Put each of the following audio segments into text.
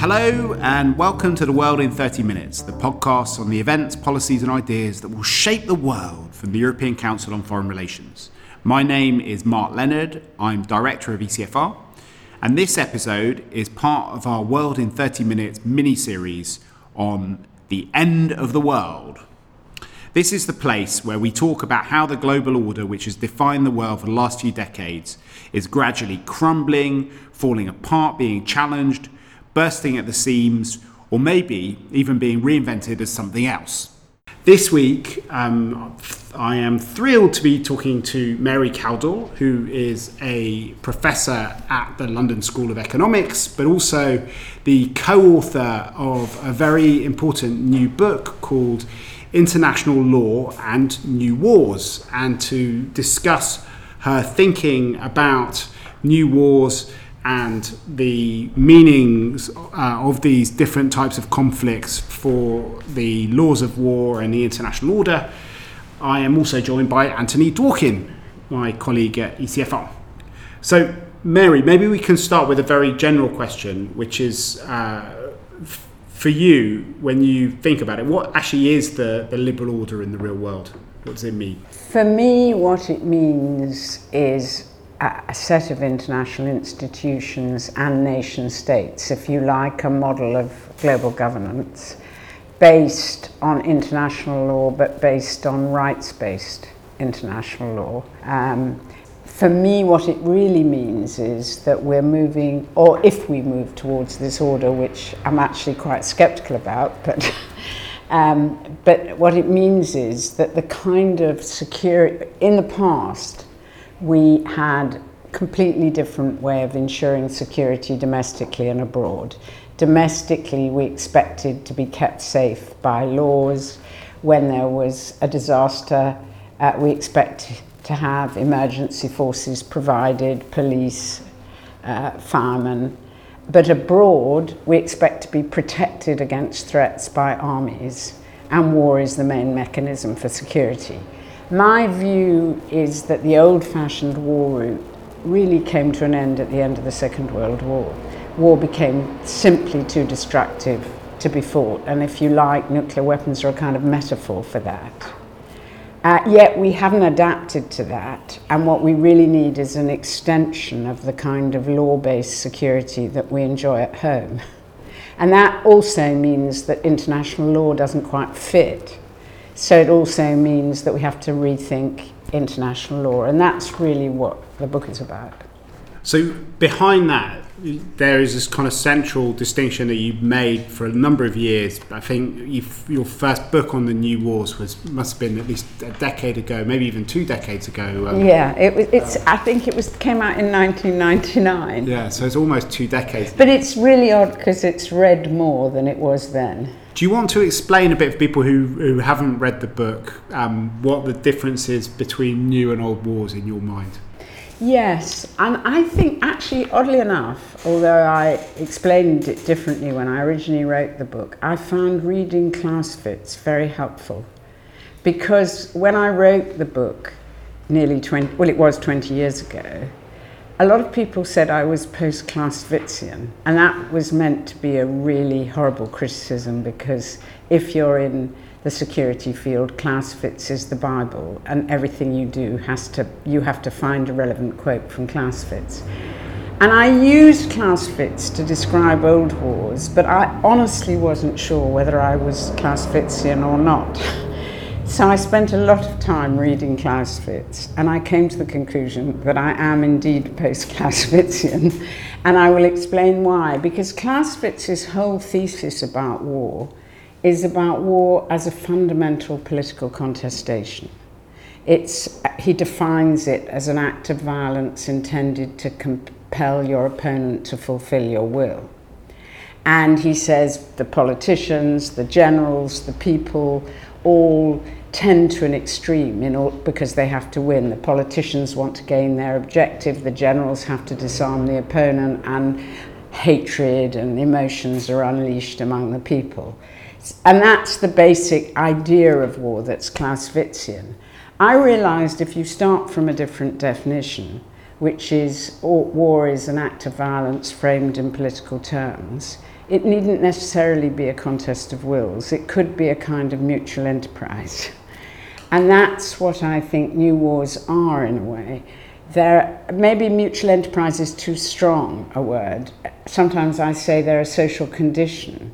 Hello, and welcome to The World in 30 Minutes, the podcast on the events, policies, and ideas that will shape the world from the European Council on Foreign Relations. My name is Mark Leonard, I'm Director of ECFR, and this episode is part of our World in 30 Minutes mini series on the end of the world. This is the place where we talk about how the global order, which has defined the world for the last few decades, is gradually crumbling, falling apart, being challenged, bursting at the seams, or maybe even being reinvented as something else. This week, um, I am thrilled to be talking to Mary Kaldor, who is a professor at the London School of Economics, but also the co author of a very important new book called International Law and New Wars, and to discuss her thinking about new wars and the meanings uh, of these different types of conflicts for the laws of war and the international order. I am also joined by Anthony Dworkin, my colleague at ECFR. So, Mary, maybe we can start with a very general question, which is uh, f- for you, when you think about it, what actually is the, the liberal order in the real world? What does it mean? For me, what it means is a set of international institutions and nation states, if you like, a model of global governance based on international law but based on rights based international law. Um, for me, what it really means is that we're moving, or if we move towards this order, which I'm actually quite skeptical about, but. Um, but what it means is that the kind of security in the past we had completely different way of ensuring security domestically and abroad. Domestically, we expected to be kept safe by laws. When there was a disaster, uh, we expected to have emergency forces provided, police, uh, firemen. But abroad, we expect to be protected against threats by armies, and war is the main mechanism for security. My view is that the old fashioned war route really came to an end at the end of the Second World War. War became simply too destructive to be fought, and if you like, nuclear weapons are a kind of metaphor for that. Uh, yet we haven't adapted to that, and what we really need is an extension of the kind of law based security that we enjoy at home. And that also means that international law doesn't quite fit so it also means that we have to rethink international law, and that's really what the book is about. So behind that, there is this kind of central distinction that you made for a number of years. I think your first book on the new wars was must have been at least a decade ago, maybe even two decades ago. Um, yeah, it was. It's. I think it was came out in 1999. Yeah, so it's almost two decades. But it's really odd because it's read more than it was then. Do you want to explain a bit for people who, who haven't read the book um, what the difference is between new and old wars in your mind? Yes, and I think actually, oddly enough, although I explained it differently when I originally wrote the book, I found reading Clausewitz very helpful. Because when I wrote the book, nearly 20, well, it was 20 years ago, a lot of people said I was post Clausewitzian, and that was meant to be a really horrible criticism because if you're in the security field, Klaus Clausewitz is the Bible, and everything you do has to, you have to find a relevant quote from Klaus Clausewitz. And I used Clausewitz to describe old wars, but I honestly wasn't sure whether I was Klaus Clausewitzian or not. So I spent a lot of time reading Clausewitz, and I came to the conclusion that I am indeed post-Clausewitzian, and I will explain why. Because Clausewitz's whole thesis about war is about war as a fundamental political contestation. It's, he defines it as an act of violence intended to compel your opponent to fulfill your will. And he says the politicians, the generals, the people, all tend to an extreme in all, because they have to win. The politicians want to gain their objective, the generals have to disarm the opponent, and hatred and emotions are unleashed among the people. And that's the basic idea of war that's Clausewitzian. I realized if you start from a different definition, which is oh, war is an act of violence framed in political terms, it needn't necessarily be a contest of wills. It could be a kind of mutual enterprise. And that's what I think new wars are in a way. There, maybe mutual enterprise is too strong a word. Sometimes I say they're a social condition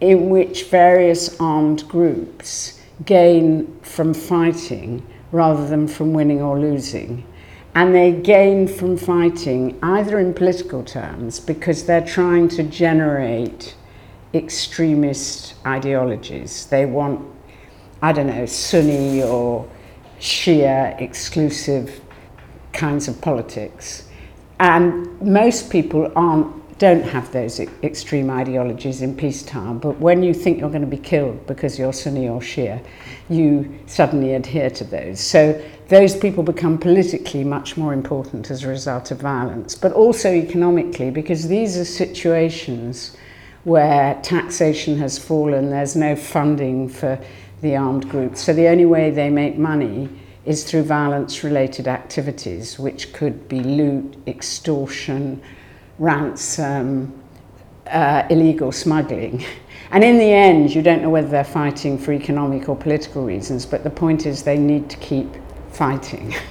in which various armed groups gain from fighting rather than from winning or losing. And they gain from fighting either in political terms because they're trying to generate extremist ideologies. They want, I don't know, Sunni or Shia exclusive kinds of politics. And most people aren't don't have those extreme ideologies in peacetime, but when you think you're going to be killed because you're Sunni or Shia, you suddenly adhere to those. So those people become politically much more important as a result of violence, but also economically, because these are situations where taxation has fallen, there's no funding for the armed groups. So the only way they make money is through violence related activities, which could be loot, extortion, ransom, uh, illegal smuggling. And in the end, you don't know whether they're fighting for economic or political reasons, but the point is they need to keep fighting.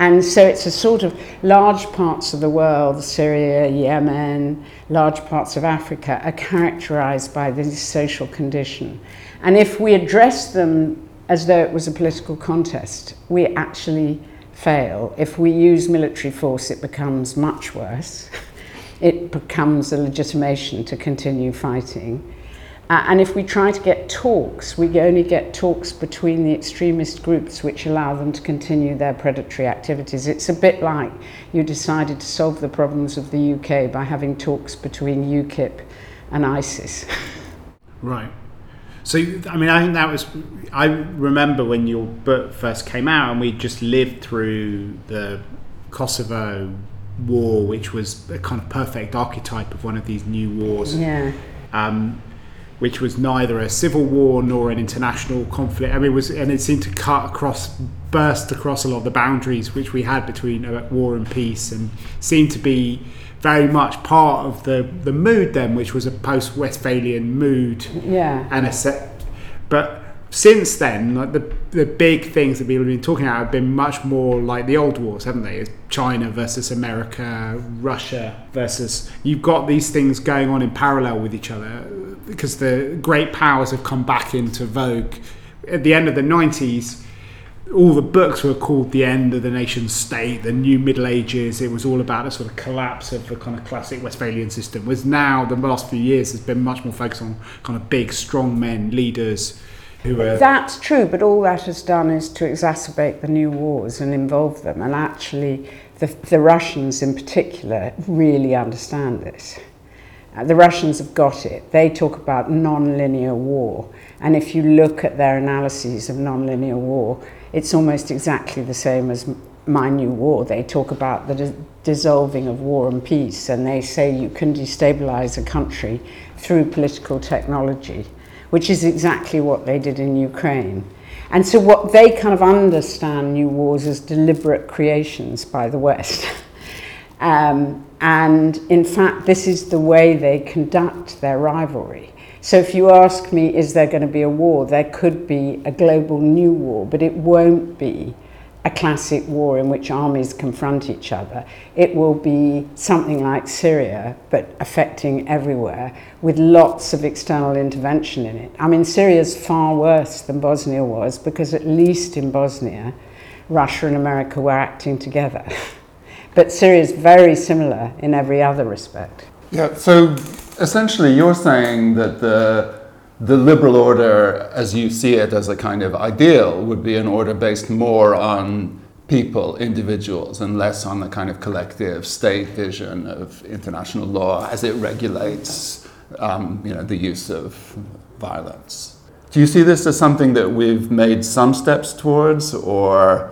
And so it's a sort of large parts of the world, Syria, Yemen, large parts of Africa, are characterized by this social condition. And if we address them as though it was a political contest, we actually fail. If we use military force, it becomes much worse. it becomes a legitimation to continue fighting. Uh, and if we try to get talks, we only get talks between the extremist groups which allow them to continue their predatory activities. It's a bit like you decided to solve the problems of the UK by having talks between UKIP and ISIS. right. So, I mean, I think that was. I remember when your book first came out, and we just lived through the Kosovo war, which was a kind of perfect archetype of one of these new wars. Yeah. Um, which was neither a civil war nor an international conflict. I mean, it was, and it seemed to cut across, burst across a lot of the boundaries which we had between uh, war and peace, and seemed to be very much part of the the mood then, which was a post Westphalian mood. Yeah. And a set, but since then, like the the big things that people have been talking about have been much more like the old wars, haven't they? It's China versus America, Russia versus. You've got these things going on in parallel with each other because the great powers have come back into vogue. At the end of the nineties, all the books were called the end of the nation state, the new Middle Ages. It was all about a sort of collapse of the kind of classic Westphalian system. Was now the last few years has been much more focused on kind of big, strong men, leaders that's true, but all that has done is to exacerbate the new wars and involve them. And actually, the, the Russians in particular really understand this. Uh, the Russians have got it. They talk about non-linear war. And if you look at their analyses of non-linear war, it's almost exactly the same as my new war. They talk about the dis- dissolving of war and peace, and they say you can destabilize a country through political technology which is exactly what they did in Ukraine. And so, what they kind of understand new wars as deliberate creations by the West. um, and in fact, this is the way they conduct their rivalry. So, if you ask me, is there going to be a war? There could be a global new war, but it won't be a classic war in which armies confront each other. It will be something like Syria, but affecting everywhere, with lots of external intervention in it. I mean, Syria is far worse than Bosnia was, because at least in Bosnia, Russia and America were acting together. but Syria is very similar in every other respect. Yeah, so essentially you're saying that the the liberal order, as you see it as a kind of ideal, would be an order based more on people, individuals, and less on the kind of collective state vision of international law as it regulates um, you know, the use of violence. Do you see this as something that we've made some steps towards, or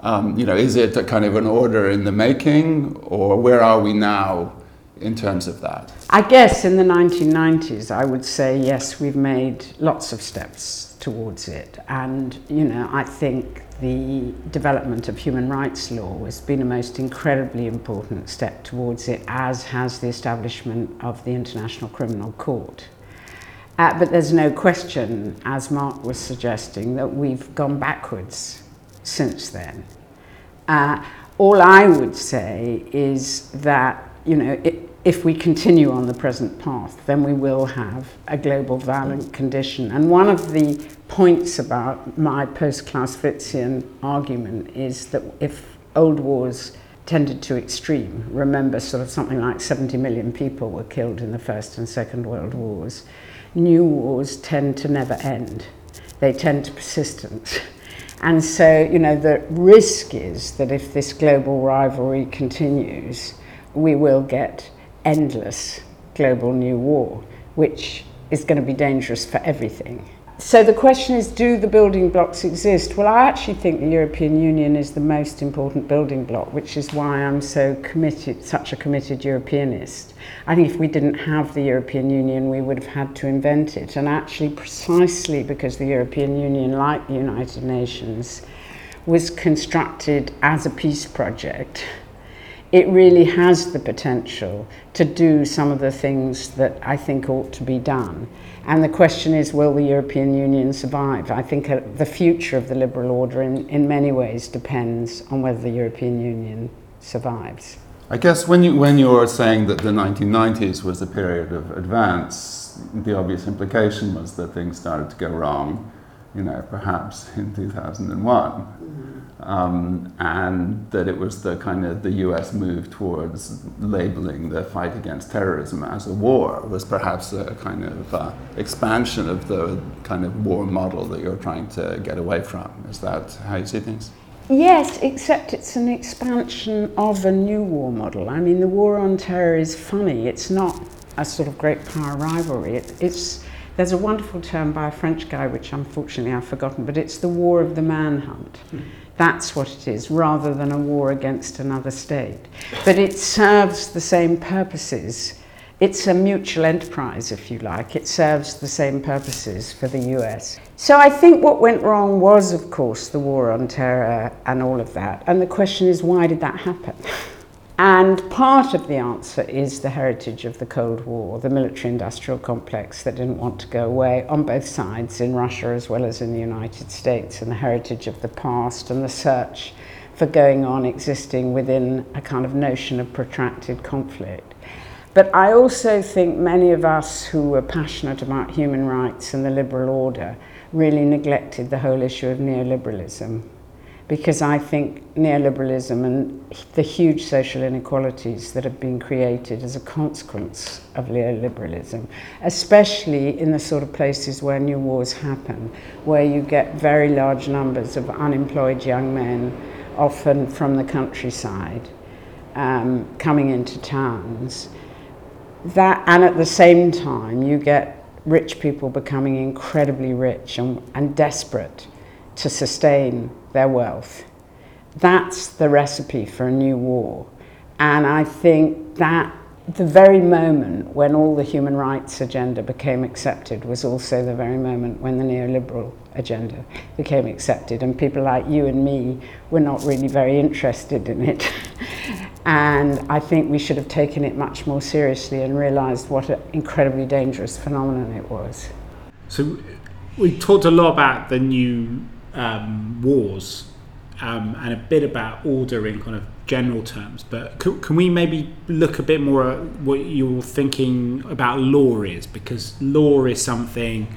um, you know, is it a kind of an order in the making, or where are we now in terms of that? I guess in the 1990s, I would say yes, we've made lots of steps towards it. And, you know, I think the development of human rights law has been a most incredibly important step towards it, as has the establishment of the International Criminal Court. Uh, but there's no question, as Mark was suggesting, that we've gone backwards since then. Uh, all I would say is that, you know, it, if we continue on the present path, then we will have a global violent mm. condition. And one of the points about my post-Clausewitzian argument is that if old wars tended to extreme, remember sort of something like 70 million people were killed in the First and Second World Wars, new wars tend to never end. They tend to persistence. And so, you know, the risk is that if this global rivalry continues, we will get endless global new war, which is going to be dangerous for everything. So the question is, do the building blocks exist? Well, I actually think the European Union is the most important building block, which is why I'm so committed, such a committed Europeanist. I think if we didn't have the European Union, we would have had to invent it. And actually, precisely because the European Union, like the United Nations, was constructed as a peace project, it really has the potential to do some of the things that I think ought to be done. And the question is, will the European Union survive? I think uh, the future of the liberal order in, in many ways depends on whether the European Union survives. I guess when you, when you're saying that the 1990s was a period of advance, the obvious implication was that things started to go wrong, you know, perhaps in 2001 um, and that it was the kind of the US move towards labeling the fight against terrorism as a war was perhaps a kind of uh, expansion of the kind of war model that you're trying to get away from. Is that how you see things? Yes, except it's an expansion of a new war model. I mean, the war on terror is funny. It's not a sort of great power rivalry. It, it's there's a wonderful term by a French guy, which unfortunately I've forgotten, but it's the war of the manhunt. Mm. That's what it is, rather than a war against another state. But it serves the same purposes. It's a mutual enterprise, if you like. It serves the same purposes for the US. So I think what went wrong was, of course, the war on terror and all of that. And the question is, why did that happen? And part of the answer is the heritage of the Cold War, the military industrial complex that didn't want to go away on both sides, in Russia as well as in the United States, and the heritage of the past and the search for going on existing within a kind of notion of protracted conflict. But I also think many of us who were passionate about human rights and the liberal order really neglected the whole issue of neoliberalism because I think neoliberalism and the huge social inequalities that have been created as a consequence of neoliberalism, especially in the sort of places where new wars happen, where you get very large numbers of unemployed young men, often from the countryside, um, coming into towns. That, and at the same time, you get rich people becoming incredibly rich and, and desperate to sustain their wealth. That's the recipe for a new war. And I think that the very moment when all the human rights agenda became accepted was also the very moment when the neoliberal agenda became accepted. And people like you and me were not really very interested in it. and I think we should have taken it much more seriously and realized what an incredibly dangerous phenomenon it was. So we talked a lot about the new um, wars um, and a bit about order in kind of general terms. But can, can, we maybe look a bit more at what you're thinking about law is? Because law is something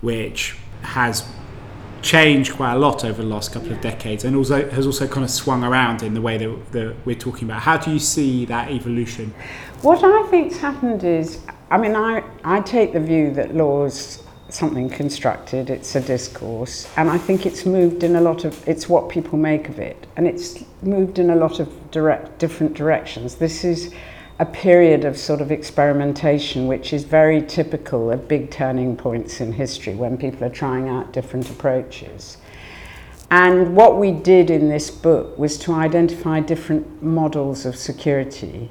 which has changed quite a lot over the last couple of decades and also has also kind of swung around in the way that, that we're talking about. How do you see that evolution? What I think's happened is, I mean, I, I take the view that laws something constructed, it's a discourse, and I think it's moved in a lot of, it's what people make of it, and it's moved in a lot of direct, different directions. This is a period of sort of experimentation which is very typical of big turning points in history when people are trying out different approaches. And what we did in this book was to identify different models of security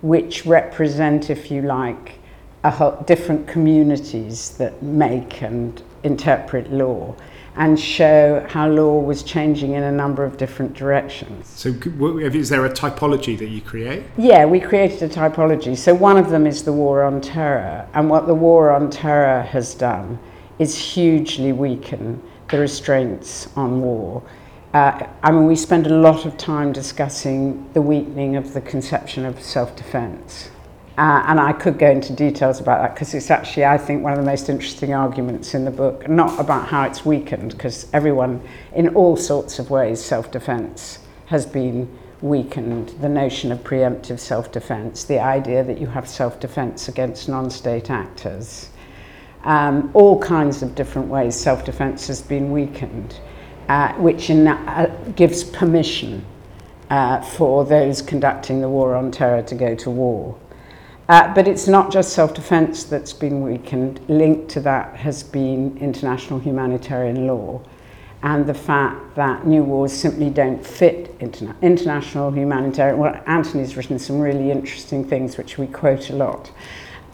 which represent, if you like, a whole, different communities that make and interpret law and show how law was changing in a number of different directions. So, is there a typology that you create? Yeah, we created a typology. So, one of them is the War on Terror. And what the War on Terror has done is hugely weaken the restraints on war. Uh, I mean, we spend a lot of time discussing the weakening of the conception of self defense. Uh, and I could go into details about that because it's actually, I think, one of the most interesting arguments in the book. Not about how it's weakened, because everyone, in all sorts of ways, self defense has been weakened. The notion of preemptive self defense, the idea that you have self defense against non state actors, um, all kinds of different ways self defense has been weakened, uh, which in, uh, gives permission uh, for those conducting the war on terror to go to war. Uh, but it's not just self-defense that's been weakened. Linked to that has been international humanitarian law and the fact that new wars simply don't fit interna- international humanitarian. Well, Anthony's written some really interesting things which we quote a lot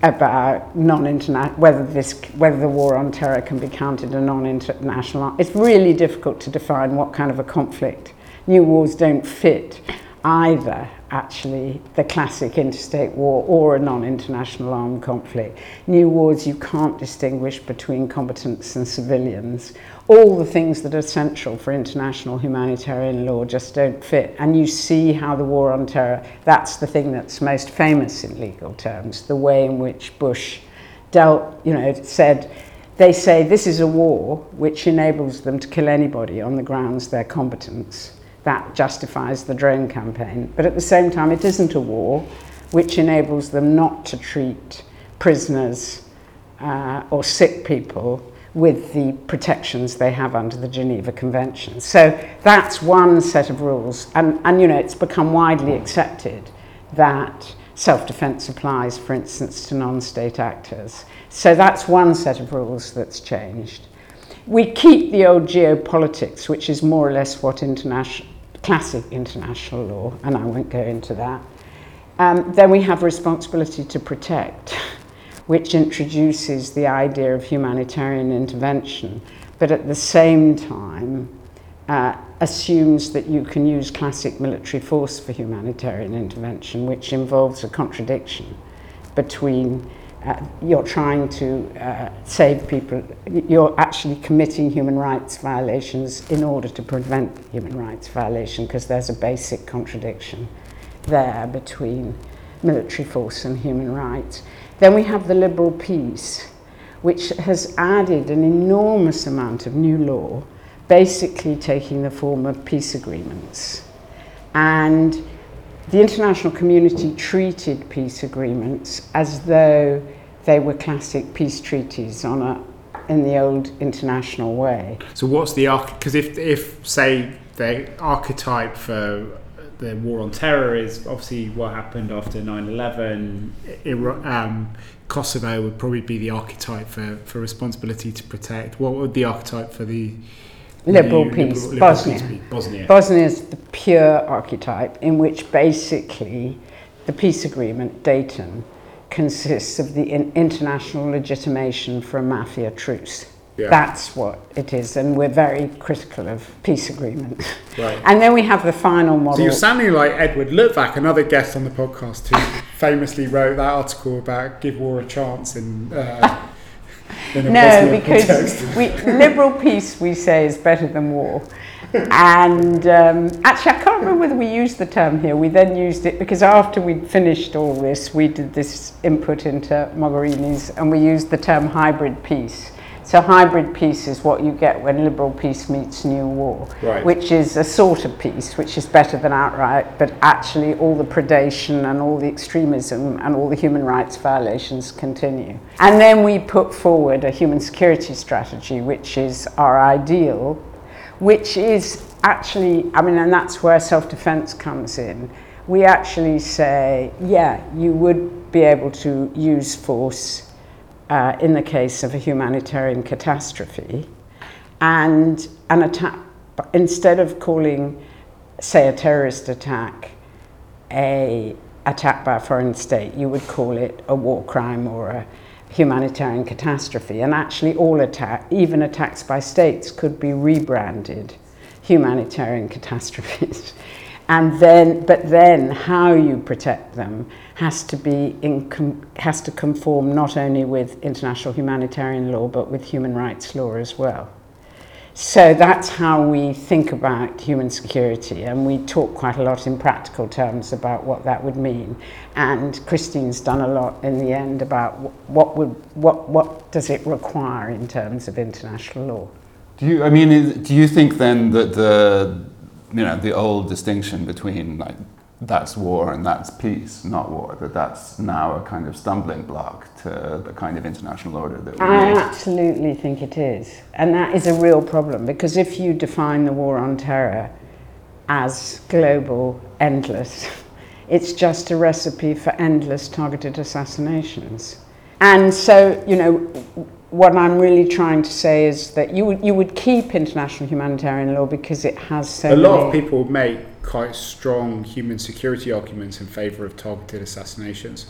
about non-international whether this whether the war on terror can be counted a non-international. It's really difficult to define what kind of a conflict. New wars don't fit either actually the classic interstate war or a non-international armed conflict. New wars, you can't distinguish between combatants and civilians. All the things that are central for international humanitarian law just don't fit. And you see how the war on terror, that's the thing that's most famous in legal terms, the way in which Bush dealt, you know, said, they say this is a war which enables them to kill anybody on the grounds they're combatants that justifies the drone campaign. But at the same time, it isn't a war, which enables them not to treat prisoners uh, or sick people with the protections they have under the Geneva Convention. So that's one set of rules. And, and you know, it's become widely accepted that self-defense applies, for instance, to non-state actors. So that's one set of rules that's changed. We keep the old geopolitics, which is more or less what international classic international law, and I won't go into that. Um, then we have responsibility to protect, which introduces the idea of humanitarian intervention, but at the same time uh, assumes that you can use classic military force for humanitarian intervention, which involves a contradiction between uh, you're trying to uh, save people, you're actually committing human rights violations in order to prevent human rights violation because there's a basic contradiction there between military force and human rights. Then we have the liberal peace, which has added an enormous amount of new law, basically taking the form of peace agreements. And the international community treated peace agreements as though they were classic peace treaties on a in the old international way. So what's the? Because if if say the archetype for the war on terror is obviously what happened after 9-11 um, Kosovo would probably be the archetype for, for responsibility to protect what would the archetype for the liberal peace, liberal, liberal Bosnia. Peace Bosnia. Bosnia is the pure archetype in which basically the peace agreement, Dayton, consists of the in international legitimation for a mafia truce. Yeah. That's what it is, and we're very critical of peace agreements. Right. And then we have the final model. So you're sounding like Edward Luttwak, another guest on the podcast, who famously wrote that article about give war a chance in uh, no, because we, liberal peace, we say, is better than war. and um, actually, I can't remember whether we used the term here. We then used it because after we'd finished all this, we did this input into Mogherini's and we used the term hybrid peace. So hybrid peace is what you get when liberal peace meets new war, right. which is a sort of peace, which is better than outright, but actually all the predation and all the extremism and all the human rights violations continue. And then we put forward a human security strategy, which is our ideal, which is actually, I mean, and that's where self-defense comes in. We actually say, yeah, you would be able to use force uh, in the case of a humanitarian catastrophe. And an attack, instead of calling, say, a terrorist attack a, attack by a foreign state, you would call it a war crime or a humanitarian catastrophe. And actually, all attack, even attacks by states, could be rebranded humanitarian catastrophes. And then, but then, how you protect them has to be in, has to conform not only with international humanitarian law but with human rights law as well. So that's how we think about human security, and we talk quite a lot in practical terms about what that would mean. And Christine's done a lot in the end about what would what what does it require in terms of international law. Do you? I mean, do you think then that the you know the old distinction between like that's war and that's peace, not war, that that's now a kind of stumbling block to the kind of international order that we I need. absolutely think it is. And that is a real problem because if you define the war on terror as global, endless, it's just a recipe for endless targeted assassinations. And so, you know, what I'm really trying to say is that you would, you would keep international humanitarian law because it has so A lot of people make quite strong human security arguments in favour of targeted assassinations.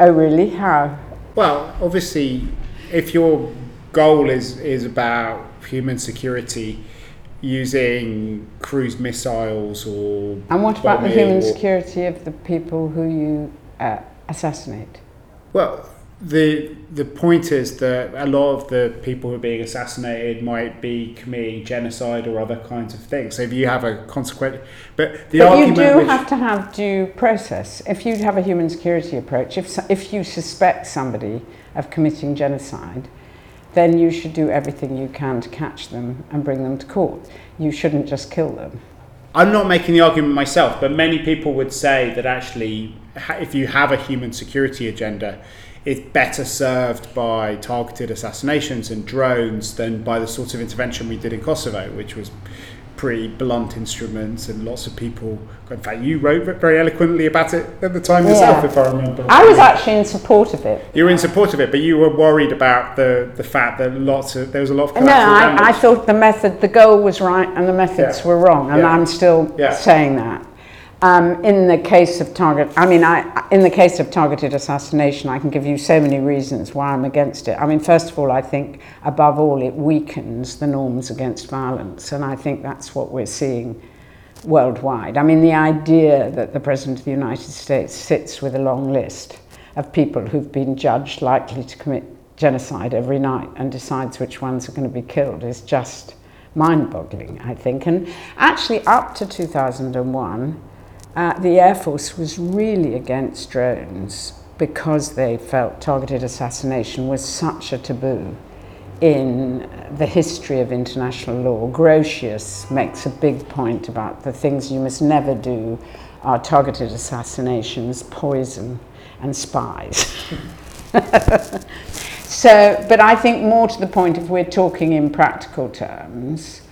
Oh, really? How? Well, obviously, if your goal is, is about human security using cruise missiles or. And what about the human security of the people who you uh, assassinate? Well, the the point is that a lot of the people who are being assassinated might be committing genocide or other kinds of things. So if you have a consequent, but the but you do which, have to have due process. If you have a human security approach, if, if you suspect somebody of committing genocide, then you should do everything you can to catch them and bring them to court. You shouldn't just kill them. I'm not making the argument myself, but many people would say that actually, if you have a human security agenda, it's better served by targeted assassinations and drones than by the sort of intervention we did in Kosovo, which was pretty blunt instruments and lots of people. In fact, you wrote very eloquently about it at the time yourself, Yeah. if I remember. I was actually in support of it. You were in support of it, but you were worried about the, the fact that lots of there was a lot of No, I, I thought the method, the goal was right and the methods Yeah. were wrong, and Yeah. I'm still saying that. Um, in the case of target, I mean, I, in the case of targeted assassination, I can give you so many reasons why I'm against it. I mean, first of all, I think above all, it weakens the norms against violence, and I think that's what we're seeing worldwide. I mean, the idea that the President of the United States sits with a long list of people who've been judged likely to commit genocide every night and decides which ones are going to be killed is just mind boggling, I think. And actually, up to 2001, uh, the Air Force was really against drones because they felt targeted assassination was such a taboo in the history of international law. Grotius makes a big point about the things you must never do are targeted assassinations, poison, and spies. so, but I think more to the point, if we're talking in practical terms,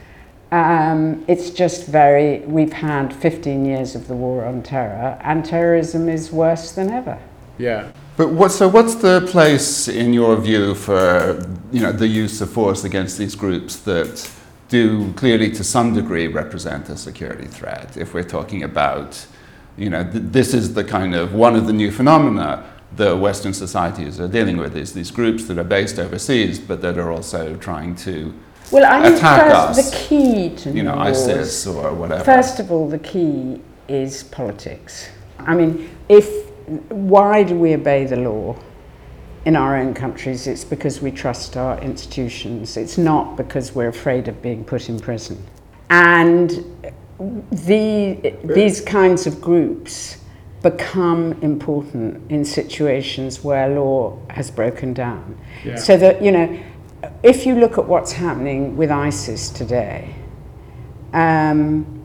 um, it's just very, we've had 15 years of the war on terror, and terrorism is worse than ever. yeah. But what, so what's the place, in your view, for you know, the use of force against these groups that do clearly to some degree represent a security threat? If we're talking about, you know, th- this is the kind of one of the new phenomena that Western societies are dealing with is these groups that are based overseas but that are also trying to, Well, I think first us. the key to you know, wars- ISIS or whatever. First of all, the key is politics. I mean, if why do we obey the law in our own countries? It's because we trust our institutions. It's not because we're afraid of being put in prison. And the, these kinds of groups become important in situations where law has broken down. Yeah. So that, you know, if you look at what's happening with ISIS today, um,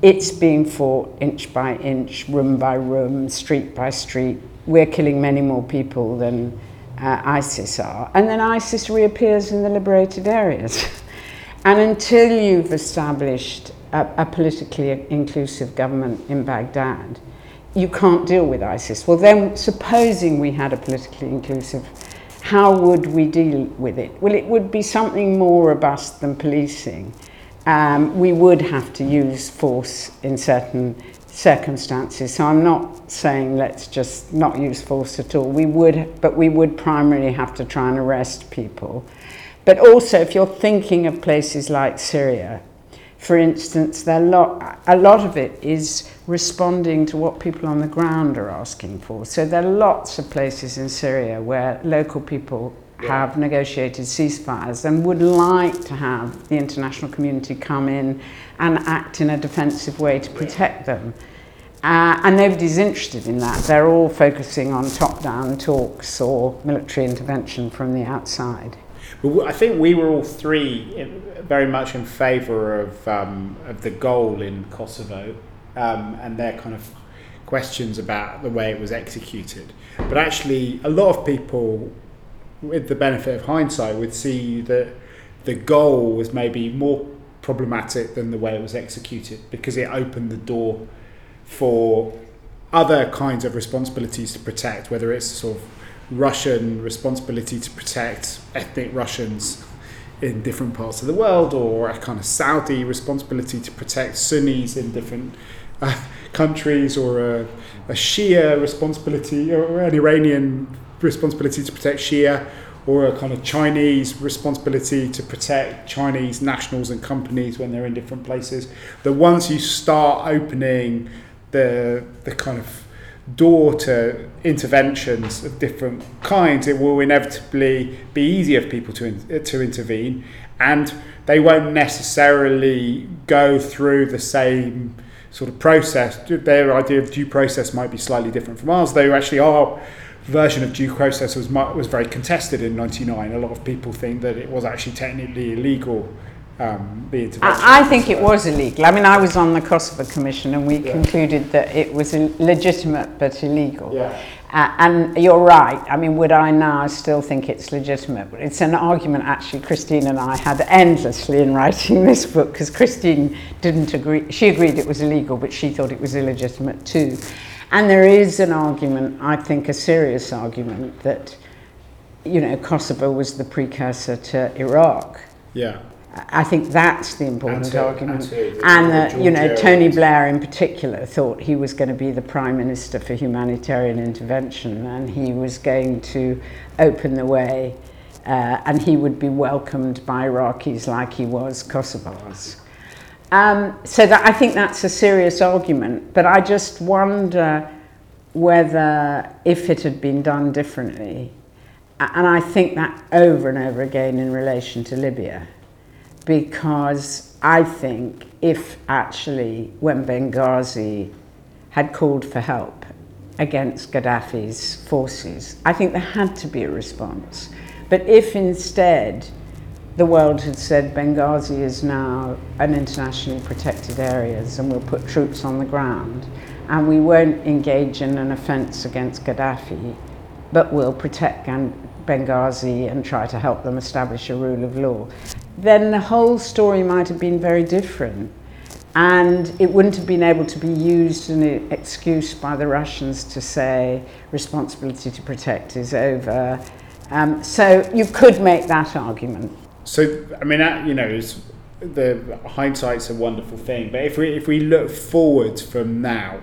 it's being fought inch by inch, room by room, street by street. We're killing many more people than uh, ISIS are. And then ISIS reappears in the liberated areas. and until you've established a, a politically inclusive government in Baghdad, you can't deal with ISIS. Well, then, supposing we had a politically inclusive, how would we deal with it? Well, it would be something more robust than policing. Um, we would have to use force in certain circumstances. So I'm not saying let's just not use force at all. We would, but we would primarily have to try and arrest people. But also, if you're thinking of places like Syria, for instance, a lot, a lot of it is responding to what people on the ground are asking for. So there are lots of places in Syria where local people have negotiated ceasefires and would like to have the international community come in and act in a defensive way to protect them. Uh, and nobody's interested in that. They're all focusing on top down talks or military intervention from the outside. But I think we were all three very much in favour of, um, of the goal in Kosovo um, and their kind of questions about the way it was executed. But actually, a lot of people, with the benefit of hindsight, would see that the goal was maybe more problematic than the way it was executed because it opened the door for other kinds of responsibilities to protect, whether it's sort of Russian responsibility to protect ethnic Russians in different parts of the world, or a kind of Saudi responsibility to protect Sunnis in different uh, countries, or a, a Shia responsibility, or an Iranian responsibility to protect Shia, or a kind of Chinese responsibility to protect Chinese nationals and companies when they're in different places. That once you start opening the the kind of door to interventions of different kinds, it will inevitably be easier for people to in, uh, to intervene, and they won't necessarily go through the same sort of process. Their idea of due process might be slightly different from ours, though actually our version of due process was was very contested in '99. A lot of people think that it was actually technically illegal um, the intervention. I, I think it was illegal. I mean, I was on the Kosovo Commission and we yeah. concluded that it was legitimate but illegal. Yeah. Uh, and you're right. I mean, would I now still think it's legitimate? It's an argument actually Christine and I had endlessly in writing this book because Christine didn't agree. She agreed it was illegal, but she thought it was illegitimate too. And there is an argument, I think a serious argument, that, you know, Kosovo was the precursor to Iraq. Yeah. I think that's the important argument. And, and that, you know, Tony Blair in particular thought he was going to be the Prime Minister for humanitarian intervention and he was going to open the way uh, and he would be welcomed by Iraqis like he was Kosovars. Um, so that, I think that's a serious argument, but I just wonder whether if it had been done differently, and I think that over and over again in relation to Libya, because I think if actually when Benghazi had called for help against Gaddafi's forces, I think there had to be a response. But if instead the world had said Benghazi is now an internationally protected area and we'll put troops on the ground and we won't engage in an offence against Gaddafi, but we'll protect Benghazi and try to help them establish a rule of law then the whole story might have been very different. And it wouldn't have been able to be used as an excuse by the Russians to say responsibility to protect is over. Um, so you could make that argument. So, I mean, you know, the hindsight's a wonderful thing. But if we if we look forward from now,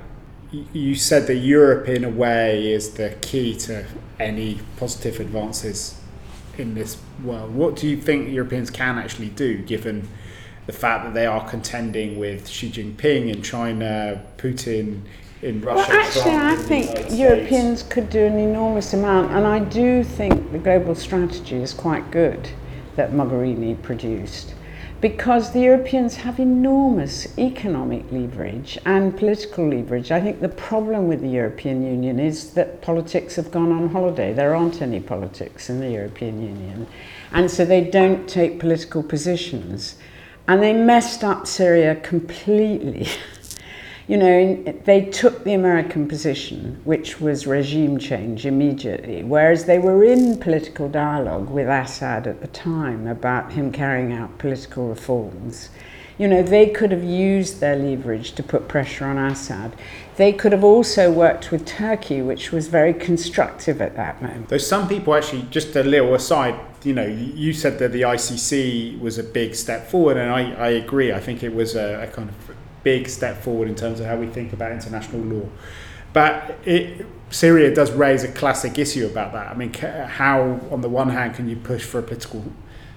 you said that Europe, in a way, is the key to any positive advances in this world. What do you think Europeans can actually do, given the fact that they are contending with Xi Jinping in China, Putin in Russia? Well, actually, Trump I think Europeans could do an enormous amount, and I do think the global strategy is quite good that Mogherini produced because the Europeans have enormous economic leverage and political leverage. I think the problem with the European Union is that politics have gone on holiday. There aren't any politics in the European Union. And so they don't take political positions. And they messed up Syria completely. you know, they took the American position, which was regime change immediately, whereas they were in political dialogue with Assad at the time about him carrying out political reforms. You know, they could have used their leverage to put pressure on Assad. They could have also worked with Turkey, which was very constructive at that moment. Though some people actually, just a little aside, you know, you said that the ICC was a big step forward, and I, I agree. I think it was a, a kind of big step forward in terms of how we think about international law. But it, Syria does raise a classic issue about that. I mean, how, on the one hand, can you push for a political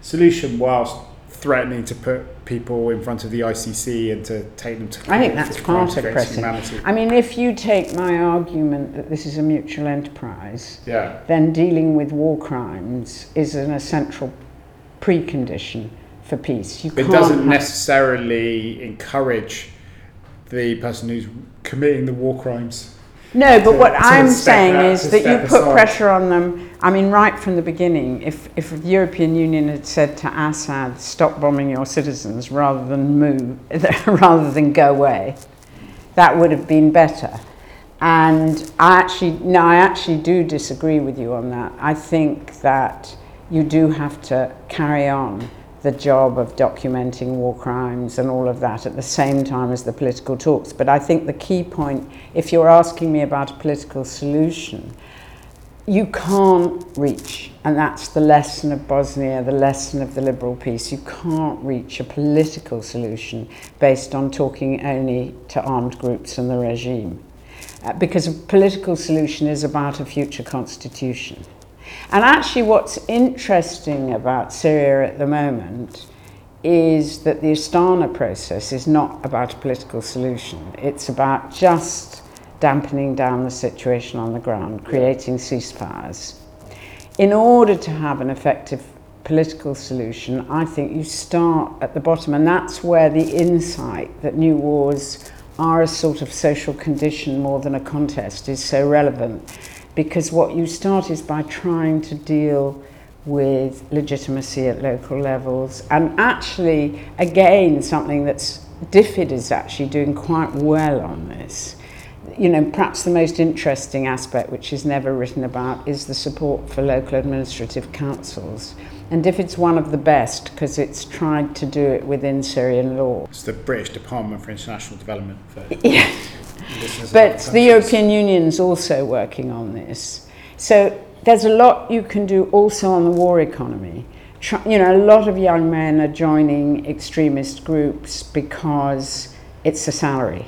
solution whilst threatening to put people in front of the ICC and to take them to court. I think that's part of pressing. I mean, if you take my argument that this is a mutual enterprise, yeah. then dealing with war crimes is an essential precondition for peace. You it doesn't necessarily encourage the person who's committing the war crimes no, but to, what to I'm saying is that you put aside. pressure on them. I mean, right from the beginning, if, if the European Union had said to Assad, stop bombing your citizens rather than move, rather than go away, that would have been better. And I actually, no, I actually do disagree with you on that. I think that you do have to carry on the job of documenting war crimes and all of that at the same time as the political talks. But I think the key point, if you're asking me about a political solution, you can't reach, and that's the lesson of Bosnia, the lesson of the liberal peace, you can't reach a political solution based on talking only to armed groups and the regime. Uh, because a political solution is about a future constitution. And actually, what's interesting about Syria at the moment is that the Astana process is not about a political solution. It's about just dampening down the situation on the ground, creating ceasefires. In order to have an effective political solution, I think you start at the bottom, and that's where the insight that new wars are a sort of social condition more than a contest is so relevant because what you start is by trying to deal with legitimacy at local levels. And actually, again, something that's DFID is actually doing quite well on this. You know, perhaps the most interesting aspect, which is never written about, is the support for local administrative councils. And DFID's one of the best because it's tried to do it within Syrian law. It's the British Department for International Development. For yeah. But the European Union is also working on this. So there's a lot you can do also on the war economy. You know, a lot of young men are joining extremist groups because it's a salary.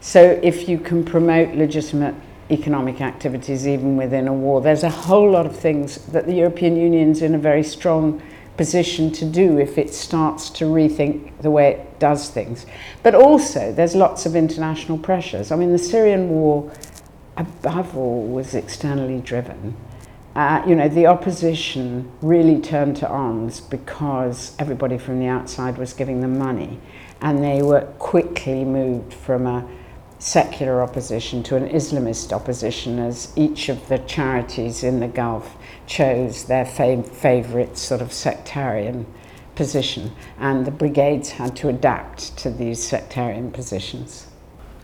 So if you can promote legitimate economic activities even within a war, there's a whole lot of things that the European Union's in a very strong position to do if it starts to rethink the way it does things. But also, there's lots of international pressures. I mean, the Syrian war, above all, was externally driven. Uh, you know, the opposition really turned to arms because everybody from the outside was giving them money. And they were quickly moved from a secular opposition to an Islamist opposition as each of the charities in the Gulf chose their fav- favourite sort of sectarian position, and the brigades had to adapt to these sectarian positions.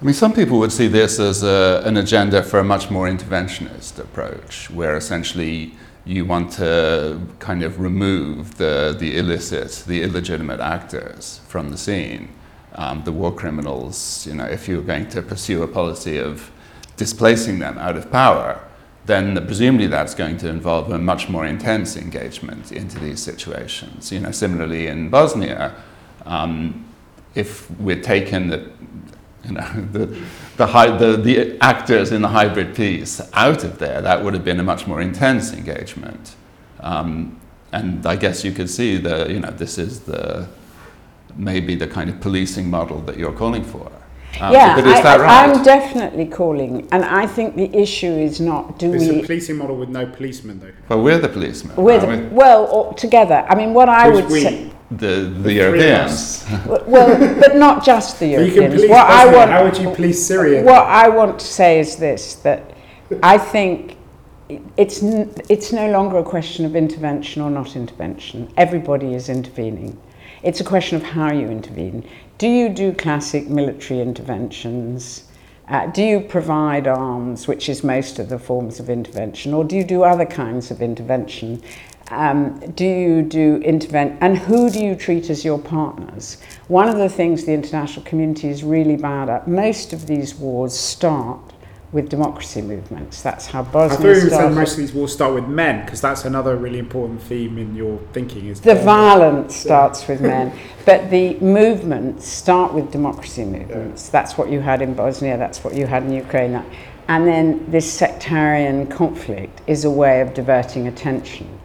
I mean, some people would see this as a, an agenda for a much more interventionist approach, where essentially you want to kind of remove the, the illicit, the illegitimate actors from the scene um, the war criminals, you know, if you're going to pursue a policy of displacing them out of power, then presumably that's going to involve a much more intense engagement into these situations. You know, similarly in Bosnia, um, if we'd taken the, you know, the, the, the, the actors in the hybrid peace out of there, that would have been a much more intense engagement. Um, and I guess you could see that, you know, this is the, maybe the kind of policing model that you're calling for. Um, yeah, I, right? I'm definitely calling, and I think the issue is not do it's we. It's a policing model with no policemen, though. Well, we're the policemen. We're the, we? well, together. I mean, what I would we? say. The, the, the Europeans. well, but not just the Europeans. what I want, How would you police Syria? What I want to say is this: that I think it's it's no longer a question of intervention or not intervention. Everybody is intervening. It's a question of how you intervene. Do you do classic military interventions? Uh, do you provide arms, which is most of the forms of intervention, or do you do other kinds of intervention? Um, do you do intervent and who do you treat as your partners? One of the things the international community is really bad at, most of these wars start with democracy movements. That's how I Bosnia thought you were saying most of these wars start with men because that's another really important theme in your thinking. Is The violence starts with men, but the movements start with democracy movements. That's what you had in Bosnia, that's what you had in Ukraine. And then this sectarian conflict is a way of diverting attention.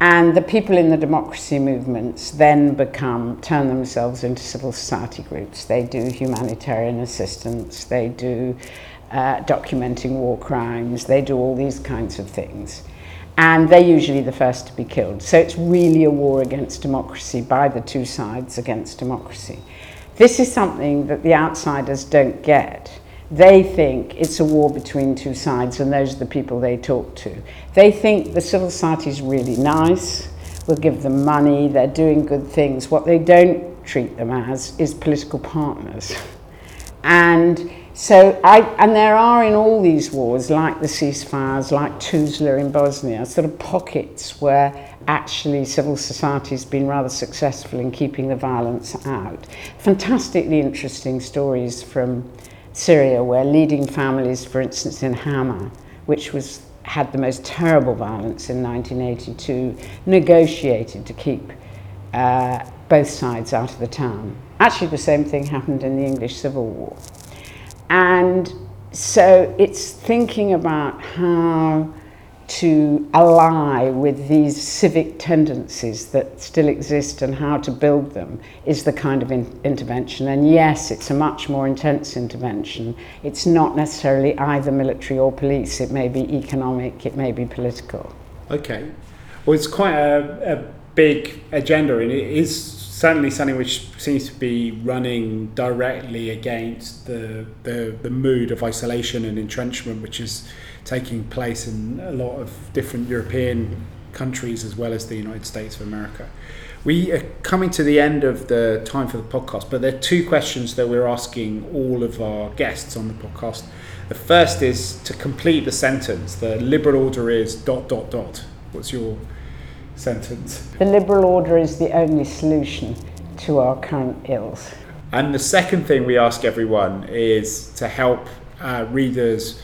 And the people in the democracy movements then become, turn themselves into civil society groups. They do humanitarian assistance, they do uh, documenting war crimes, they do all these kinds of things. And they're usually the first to be killed. So it's really a war against democracy by the two sides against democracy. This is something that the outsiders don't get. They think it's a war between two sides, and those are the people they talk to. They think the civil society is really nice, we'll give them money, they're doing good things. What they don't treat them as is political partners. And so, I, and there are in all these wars, like the ceasefires, like Tuzla in Bosnia, sort of pockets where actually civil society has been rather successful in keeping the violence out. Fantastically interesting stories from Syria, where leading families, for instance, in Hama, which was had the most terrible violence in 1982, negotiated to keep uh, both sides out of the town. Actually, the same thing happened in the English Civil War. And so it's thinking about how to ally with these civic tendencies that still exist and how to build them is the kind of in- intervention. And yes, it's a much more intense intervention. It's not necessarily either military or police, it may be economic, it may be political. Okay. Well, it's quite a, a big agenda, and it is certainly something which seems to be running directly against the, the, the mood of isolation and entrenchment, which is taking place in a lot of different European countries as well as the United States of America. We are coming to the end of the time for the podcast, but there are two questions that we're asking all of our guests on the podcast. The first is to complete the sentence. The liberal order is dot dot dot. What's your sentence? The liberal order is the only solution to our current ills. And the second thing we ask everyone is to help uh, readers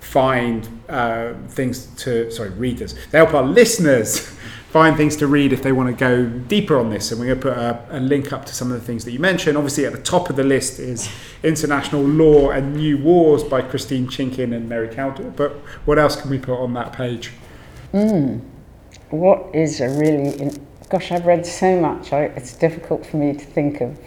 find uh, things to, sorry, readers, they help our listeners find things to read if they want to go deeper on this. And we're going to put a, a link up to some of the things that you mentioned. Obviously, at the top of the list is International Law and New Wars by Christine Chinkin and Mary Kaldor. But what else can we put on that page? What is a really, in- gosh, I've read so much, I, it's difficult for me to think of.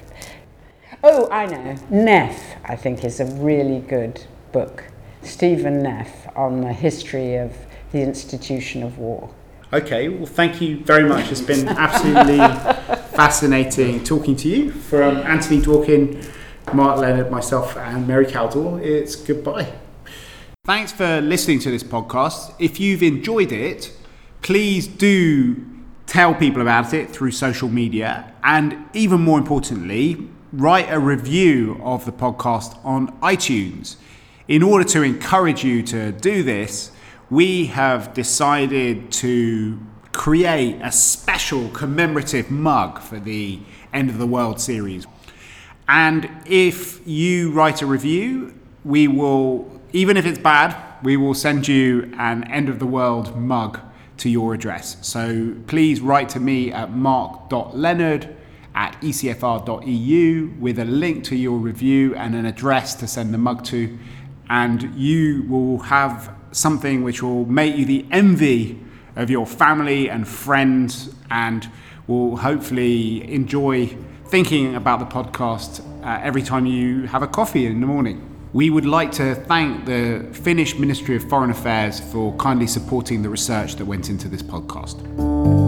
Oh, I know. Neff, I think, is a really good book. Stephen Neff on the history of the institution of war. Okay, well, thank you very much. It's been absolutely fascinating talking to you. From Anthony Dworkin, Mark Leonard, myself, and Mary Kaldor, it's goodbye. Thanks for listening to this podcast. If you've enjoyed it, please do tell people about it through social media. And even more importantly, write a review of the podcast on iTunes. In order to encourage you to do this, we have decided to create a special commemorative mug for the End of the World series. And if you write a review, we will, even if it's bad, we will send you an End of the World mug to your address. So please write to me at mark.leonard at ecfr.eu with a link to your review and an address to send the mug to. And you will have something which will make you the envy of your family and friends and will hopefully enjoy thinking about the podcast uh, every time you have a coffee in the morning. We would like to thank the Finnish Ministry of Foreign Affairs for kindly supporting the research that went into this podcast.